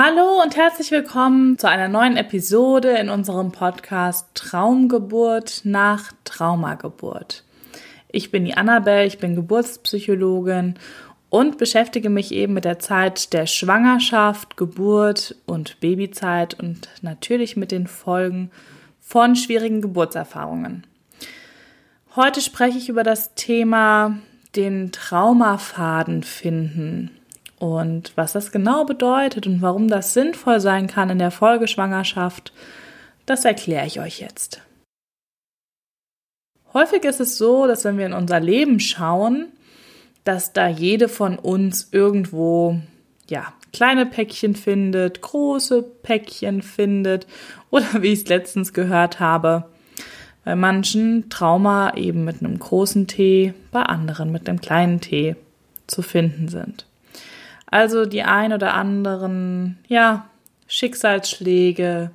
Hallo und herzlich willkommen zu einer neuen Episode in unserem Podcast Traumgeburt nach Traumageburt. Ich bin die Annabelle, ich bin Geburtspsychologin und beschäftige mich eben mit der Zeit der Schwangerschaft, Geburt und Babyzeit und natürlich mit den Folgen von schwierigen Geburtserfahrungen. Heute spreche ich über das Thema den Traumafaden finden und was das genau bedeutet und warum das sinnvoll sein kann in der Folgeschwangerschaft, das erkläre ich euch jetzt. Häufig ist es so, dass wenn wir in unser Leben schauen, dass da jede von uns irgendwo, ja, kleine Päckchen findet, große Päckchen findet oder wie ich es letztens gehört habe, bei manchen Trauma eben mit einem großen T, bei anderen mit einem kleinen T zu finden sind. Also die ein oder anderen, ja, Schicksalsschläge,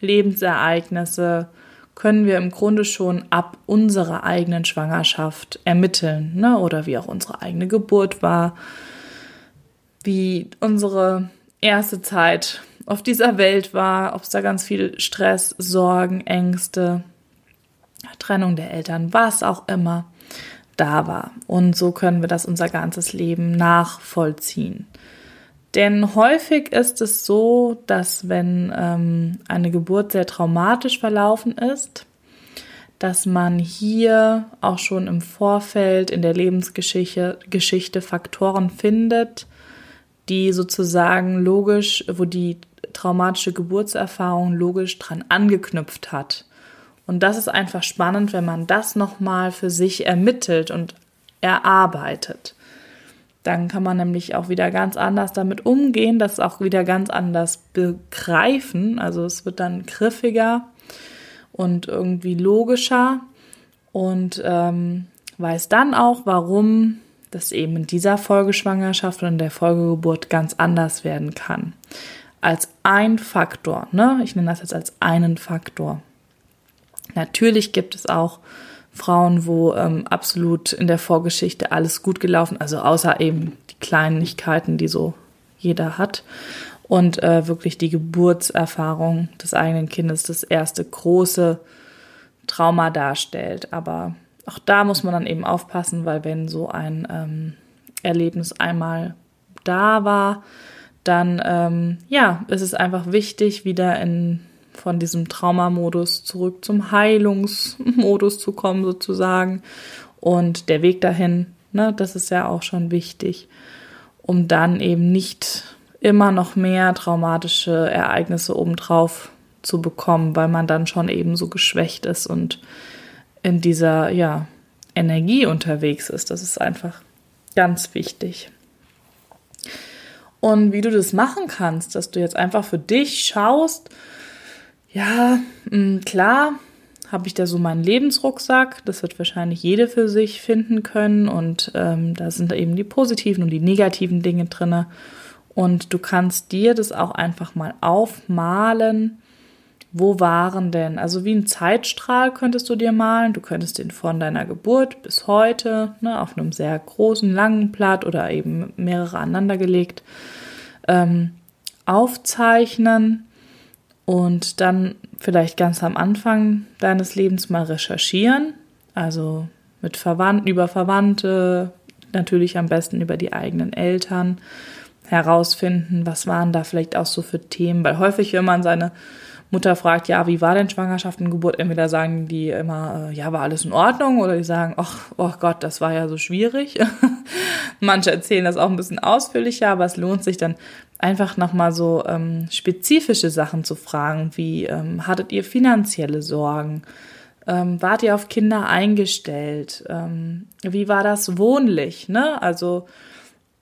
Lebensereignisse können wir im Grunde schon ab unserer eigenen Schwangerschaft ermitteln, ne? oder wie auch unsere eigene Geburt war, wie unsere erste Zeit auf dieser Welt war, ob es da ganz viel Stress, Sorgen, Ängste, Trennung der Eltern, was auch immer da war. Und so können wir das unser ganzes Leben nachvollziehen. Denn häufig ist es so, dass wenn ähm, eine Geburt sehr traumatisch verlaufen ist, dass man hier auch schon im Vorfeld in der Lebensgeschichte Geschichte Faktoren findet, die sozusagen logisch, wo die traumatische Geburtserfahrung logisch dran angeknüpft hat. Und das ist einfach spannend, wenn man das nochmal für sich ermittelt und erarbeitet. Dann kann man nämlich auch wieder ganz anders damit umgehen, das auch wieder ganz anders begreifen. Also es wird dann griffiger und irgendwie logischer und ähm, weiß dann auch, warum das eben in dieser Folgeschwangerschaft und in der Folgegeburt ganz anders werden kann. Als ein Faktor, ne? Ich nenne das jetzt als einen Faktor. Natürlich gibt es auch Frauen, wo ähm, absolut in der Vorgeschichte alles gut gelaufen, also außer eben die Kleinigkeiten, die so jeder hat. Und äh, wirklich die Geburtserfahrung des eigenen Kindes das erste große Trauma darstellt. Aber auch da muss man dann eben aufpassen, weil wenn so ein ähm, Erlebnis einmal da war, dann ähm, ja, ist es einfach wichtig, wieder in von diesem Traumamodus zurück zum Heilungsmodus zu kommen sozusagen. Und der Weg dahin, ne, das ist ja auch schon wichtig, um dann eben nicht immer noch mehr traumatische Ereignisse obendrauf zu bekommen, weil man dann schon eben so geschwächt ist und in dieser, ja, Energie unterwegs ist. Das ist einfach ganz wichtig. Und wie du das machen kannst, dass du jetzt einfach für dich schaust, ja, mm, klar, habe ich da so meinen Lebensrucksack. Das wird wahrscheinlich jede für sich finden können. Und ähm, da sind eben die positiven und die negativen Dinge drin. Und du kannst dir das auch einfach mal aufmalen. Wo waren denn? Also wie ein Zeitstrahl könntest du dir malen. Du könntest den von deiner Geburt bis heute ne, auf einem sehr großen, langen Blatt oder eben mehrere aneinandergelegt ähm, aufzeichnen und dann vielleicht ganz am Anfang deines Lebens mal recherchieren, also mit Verwandten, über Verwandte, natürlich am besten über die eigenen Eltern herausfinden, was waren da vielleicht auch so für Themen, weil häufig, wenn man seine Mutter fragt, ja, wie war denn Schwangerschaft und Geburt, entweder sagen die immer, äh, ja, war alles in Ordnung, oder die sagen, ach, oh Gott, das war ja so schwierig. Manche erzählen das auch ein bisschen ausführlicher, aber es lohnt sich dann einfach nochmal so ähm, spezifische Sachen zu fragen, wie ähm, hattet ihr finanzielle Sorgen? Ähm, wart ihr auf Kinder eingestellt? Ähm, wie war das wohnlich? Ne? Also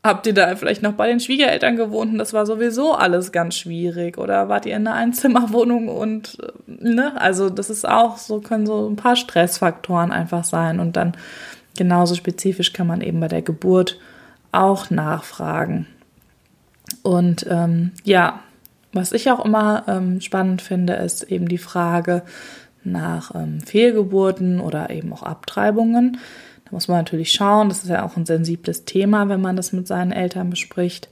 habt ihr da vielleicht noch bei den Schwiegereltern gewohnt und das war sowieso alles ganz schwierig? Oder wart ihr in einer Einzimmerwohnung und äh, ne? Also das ist auch so, können so ein paar Stressfaktoren einfach sein und dann genauso spezifisch kann man eben bei der Geburt auch nachfragen. Und ähm, ja, was ich auch immer ähm, spannend finde, ist eben die Frage nach ähm, Fehlgeburten oder eben auch Abtreibungen. Da muss man natürlich schauen, das ist ja auch ein sensibles Thema, wenn man das mit seinen Eltern bespricht.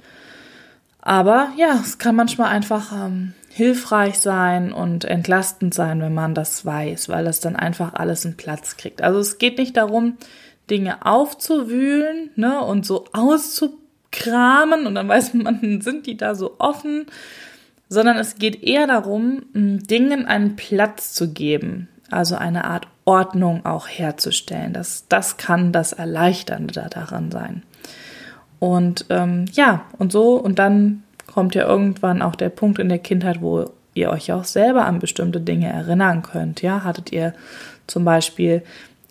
Aber ja, es kann manchmal einfach ähm, hilfreich sein und entlastend sein, wenn man das weiß, weil das dann einfach alles einen Platz kriegt. Also es geht nicht darum, Dinge aufzuwühlen ne, und so auszukramen und dann weiß man, sind die da so offen, sondern es geht eher darum, Dingen einen Platz zu geben, also eine Art Ordnung auch herzustellen. Das, das kann das Erleichternde daran sein. Und ähm, ja, und so, und dann kommt ja irgendwann auch der Punkt in der Kindheit, wo ihr euch auch selber an bestimmte Dinge erinnern könnt. Ja, hattet ihr zum Beispiel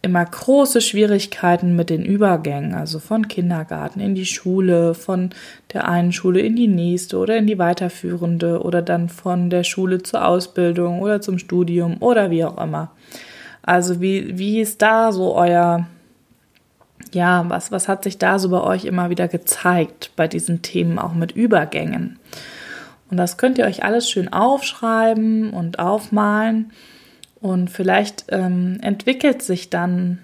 immer große Schwierigkeiten mit den Übergängen, also von Kindergarten in die Schule, von der einen Schule in die nächste oder in die weiterführende oder dann von der Schule zur Ausbildung oder zum Studium oder wie auch immer. Also wie, wie ist da so euer, ja, was, was hat sich da so bei euch immer wieder gezeigt bei diesen Themen auch mit Übergängen? Und das könnt ihr euch alles schön aufschreiben und aufmalen. Und vielleicht ähm, entwickelt sich dann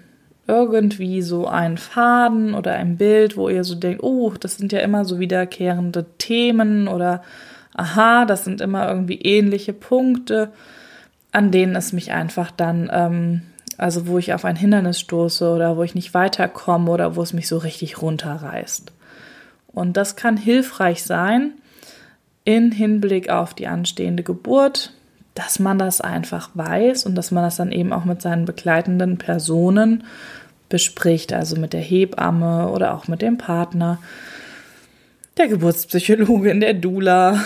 irgendwie so ein Faden oder ein Bild, wo ihr so denkt, oh, das sind ja immer so wiederkehrende Themen oder aha, das sind immer irgendwie ähnliche Punkte, an denen es mich einfach dann, ähm, also wo ich auf ein Hindernis stoße oder wo ich nicht weiterkomme oder wo es mich so richtig runterreißt. Und das kann hilfreich sein in Hinblick auf die anstehende Geburt, dass man das einfach weiß und dass man das dann eben auch mit seinen begleitenden Personen bespricht, also mit der Hebamme oder auch mit dem Partner, der Geburtspsychologin, der Dula,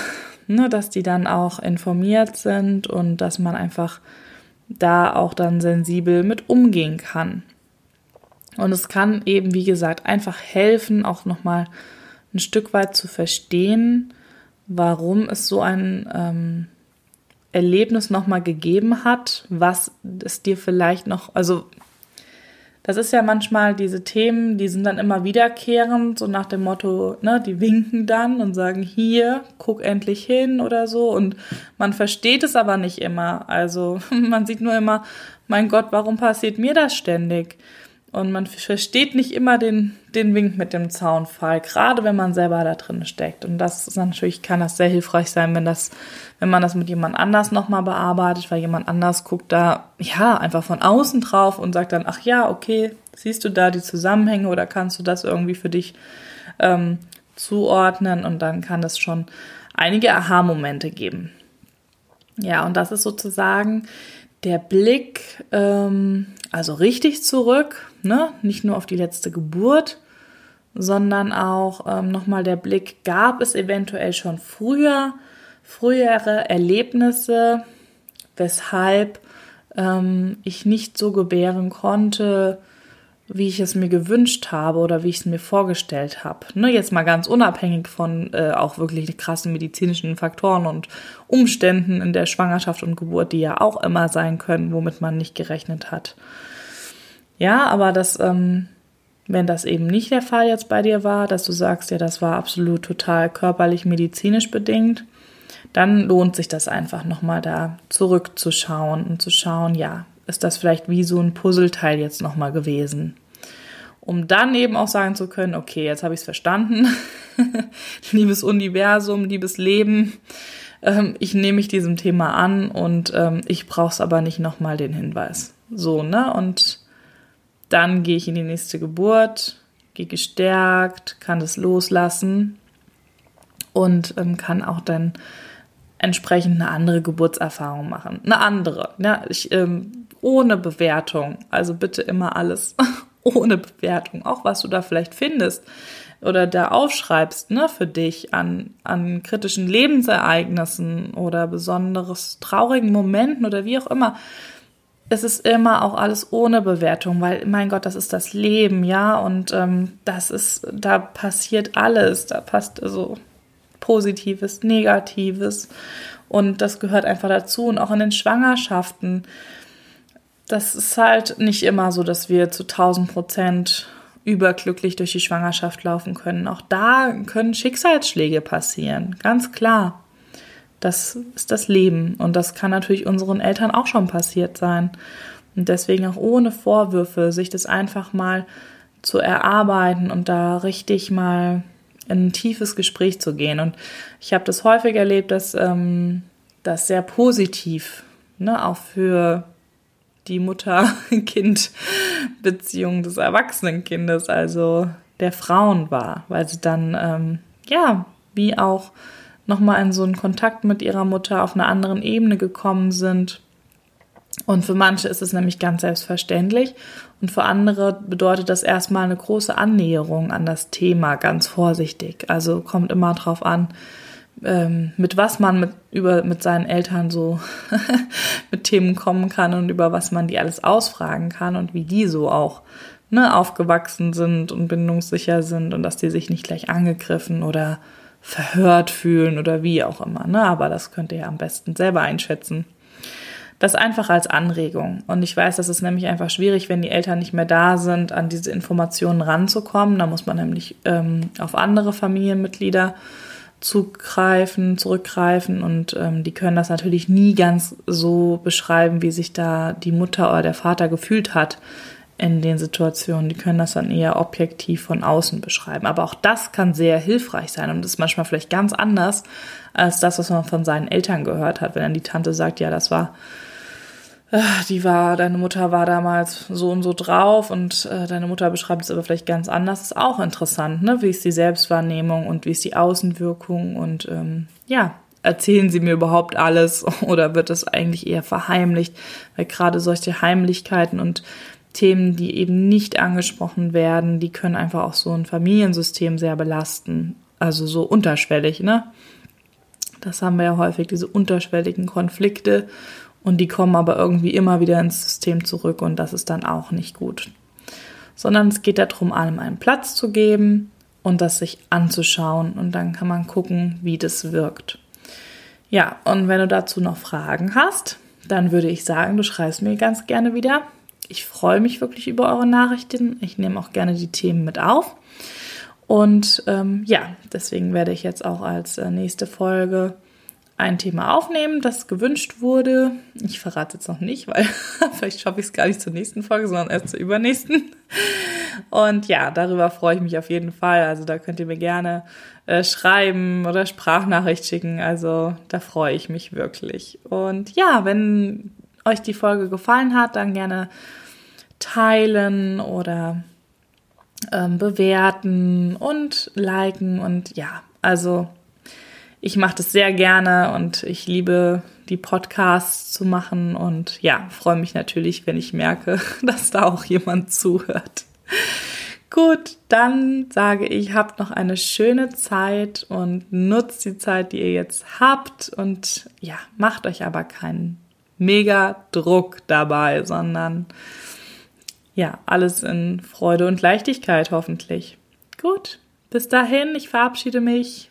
ne, dass die dann auch informiert sind und dass man einfach da auch dann sensibel mit umgehen kann. Und es kann eben, wie gesagt, einfach helfen, auch nochmal ein Stück weit zu verstehen, warum es so ein ähm, Erlebnis nochmal gegeben hat, was es dir vielleicht noch, also das ist ja manchmal diese Themen, die sind dann immer wiederkehrend, so nach dem Motto, ne, die winken dann und sagen, hier, guck endlich hin oder so. Und man versteht es aber nicht immer. Also man sieht nur immer, mein Gott, warum passiert mir das ständig? Und man versteht nicht immer den, den Wink mit dem Zaunfall, gerade wenn man selber da drin steckt. Und das ist natürlich, kann das sehr hilfreich sein, wenn das, wenn man das mit jemand anders nochmal bearbeitet, weil jemand anders guckt da, ja, einfach von außen drauf und sagt dann, ach ja, okay, siehst du da die Zusammenhänge oder kannst du das irgendwie für dich ähm, zuordnen? Und dann kann es schon einige Aha-Momente geben. Ja, und das ist sozusagen der Blick, ähm, also richtig zurück, ne? nicht nur auf die letzte Geburt, sondern auch ähm, nochmal der Blick, gab es eventuell schon früher, frühere Erlebnisse, weshalb ähm, ich nicht so gebären konnte, wie ich es mir gewünscht habe oder wie ich es mir vorgestellt habe. Ne, jetzt mal ganz unabhängig von äh, auch wirklich krassen medizinischen Faktoren und Umständen in der Schwangerschaft und Geburt, die ja auch immer sein können, womit man nicht gerechnet hat. Ja, aber das, ähm, wenn das eben nicht der Fall jetzt bei dir war, dass du sagst, ja, das war absolut total körperlich medizinisch bedingt, dann lohnt sich das einfach nochmal da zurückzuschauen und zu schauen, ja, ist das vielleicht wie so ein Puzzleteil jetzt nochmal gewesen. Um dann eben auch sagen zu können, okay, jetzt habe ich es verstanden. liebes Universum, liebes Leben, ähm, ich nehme mich diesem Thema an und ähm, ich brauche es aber nicht nochmal den Hinweis. So, ne? Und dann gehe ich in die nächste Geburt, gehe gestärkt, kann das loslassen und ähm, kann auch dann entsprechend eine andere Geburtserfahrung machen. Eine andere. Ja, ich, ähm, ohne Bewertung. Also bitte immer alles ohne Bewertung. Auch was du da vielleicht findest oder da aufschreibst, ne, für dich an, an kritischen Lebensereignissen oder besonderes traurigen Momenten oder wie auch immer. Es ist immer auch alles ohne Bewertung, weil, mein Gott, das ist das Leben, ja, und ähm, das ist, da passiert alles, da passt also Positives, Negatives und das gehört einfach dazu und auch in den Schwangerschaften das ist halt nicht immer so, dass wir zu 1000 Prozent überglücklich durch die Schwangerschaft laufen können. Auch da können Schicksalsschläge passieren, ganz klar. Das ist das Leben und das kann natürlich unseren Eltern auch schon passiert sein. Und deswegen auch ohne Vorwürfe, sich das einfach mal zu erarbeiten und da richtig mal in ein tiefes Gespräch zu gehen. Und ich habe das häufig erlebt, dass ähm, das sehr positiv, ne, auch für die Mutter-Kind-Beziehung des Erwachsenenkindes, also der Frauen war, weil sie dann, ähm, ja, wie auch nochmal in so einen Kontakt mit ihrer Mutter auf einer anderen Ebene gekommen sind. Und für manche ist es nämlich ganz selbstverständlich und für andere bedeutet das erstmal eine große Annäherung an das Thema, ganz vorsichtig. Also kommt immer drauf an, ähm, mit was man mit, über, mit seinen Eltern so mit Themen kommen kann und über was man die alles ausfragen kann und wie die so auch ne, aufgewachsen sind und bindungssicher sind und dass die sich nicht gleich angegriffen oder verhört fühlen oder wie auch immer. Ne? Aber das könnt ihr ja am besten selber einschätzen. Das einfach als Anregung. Und ich weiß, das ist nämlich einfach schwierig, wenn die Eltern nicht mehr da sind, an diese Informationen ranzukommen. Da muss man nämlich ähm, auf andere Familienmitglieder zugreifen, zurückgreifen und ähm, die können das natürlich nie ganz so beschreiben, wie sich da die Mutter oder der Vater gefühlt hat in den Situationen. Die können das dann eher objektiv von außen beschreiben. Aber auch das kann sehr hilfreich sein und ist manchmal vielleicht ganz anders als das, was man von seinen Eltern gehört hat. Wenn dann die Tante sagt, ja, das war, die war, deine Mutter war damals so und so drauf und äh, deine Mutter beschreibt es aber vielleicht ganz anders, ist auch interessant, ne? Wie ist die Selbstwahrnehmung und wie ist die Außenwirkung und ähm, ja, erzählen sie mir überhaupt alles oder wird das eigentlich eher verheimlicht? Weil gerade solche Heimlichkeiten und Themen, die eben nicht angesprochen werden, die können einfach auch so ein Familiensystem sehr belasten. Also so unterschwellig, ne? Das haben wir ja häufig, diese unterschwelligen Konflikte und die kommen aber irgendwie immer wieder ins System zurück und das ist dann auch nicht gut. Sondern es geht darum, allem einen Platz zu geben und das sich anzuschauen und dann kann man gucken, wie das wirkt. Ja, und wenn du dazu noch Fragen hast, dann würde ich sagen, du schreibst mir ganz gerne wieder ich freue mich wirklich über eure Nachrichten. Ich nehme auch gerne die Themen mit auf. Und ähm, ja, deswegen werde ich jetzt auch als äh, nächste Folge ein Thema aufnehmen, das gewünscht wurde. Ich verrate jetzt noch nicht, weil vielleicht schaffe ich es gar nicht zur nächsten Folge, sondern erst zur übernächsten. Und ja, darüber freue ich mich auf jeden Fall. Also da könnt ihr mir gerne äh, schreiben oder Sprachnachricht schicken. Also da freue ich mich wirklich. Und ja, wenn euch die Folge gefallen hat, dann gerne teilen oder ähm, bewerten und liken und ja, also ich mache das sehr gerne und ich liebe die Podcasts zu machen und ja, freue mich natürlich, wenn ich merke, dass da auch jemand zuhört. Gut, dann sage ich, habt noch eine schöne Zeit und nutzt die Zeit, die ihr jetzt habt und ja, macht euch aber keinen mega Druck dabei, sondern ja, alles in Freude und Leichtigkeit hoffentlich. Gut, bis dahin, ich verabschiede mich.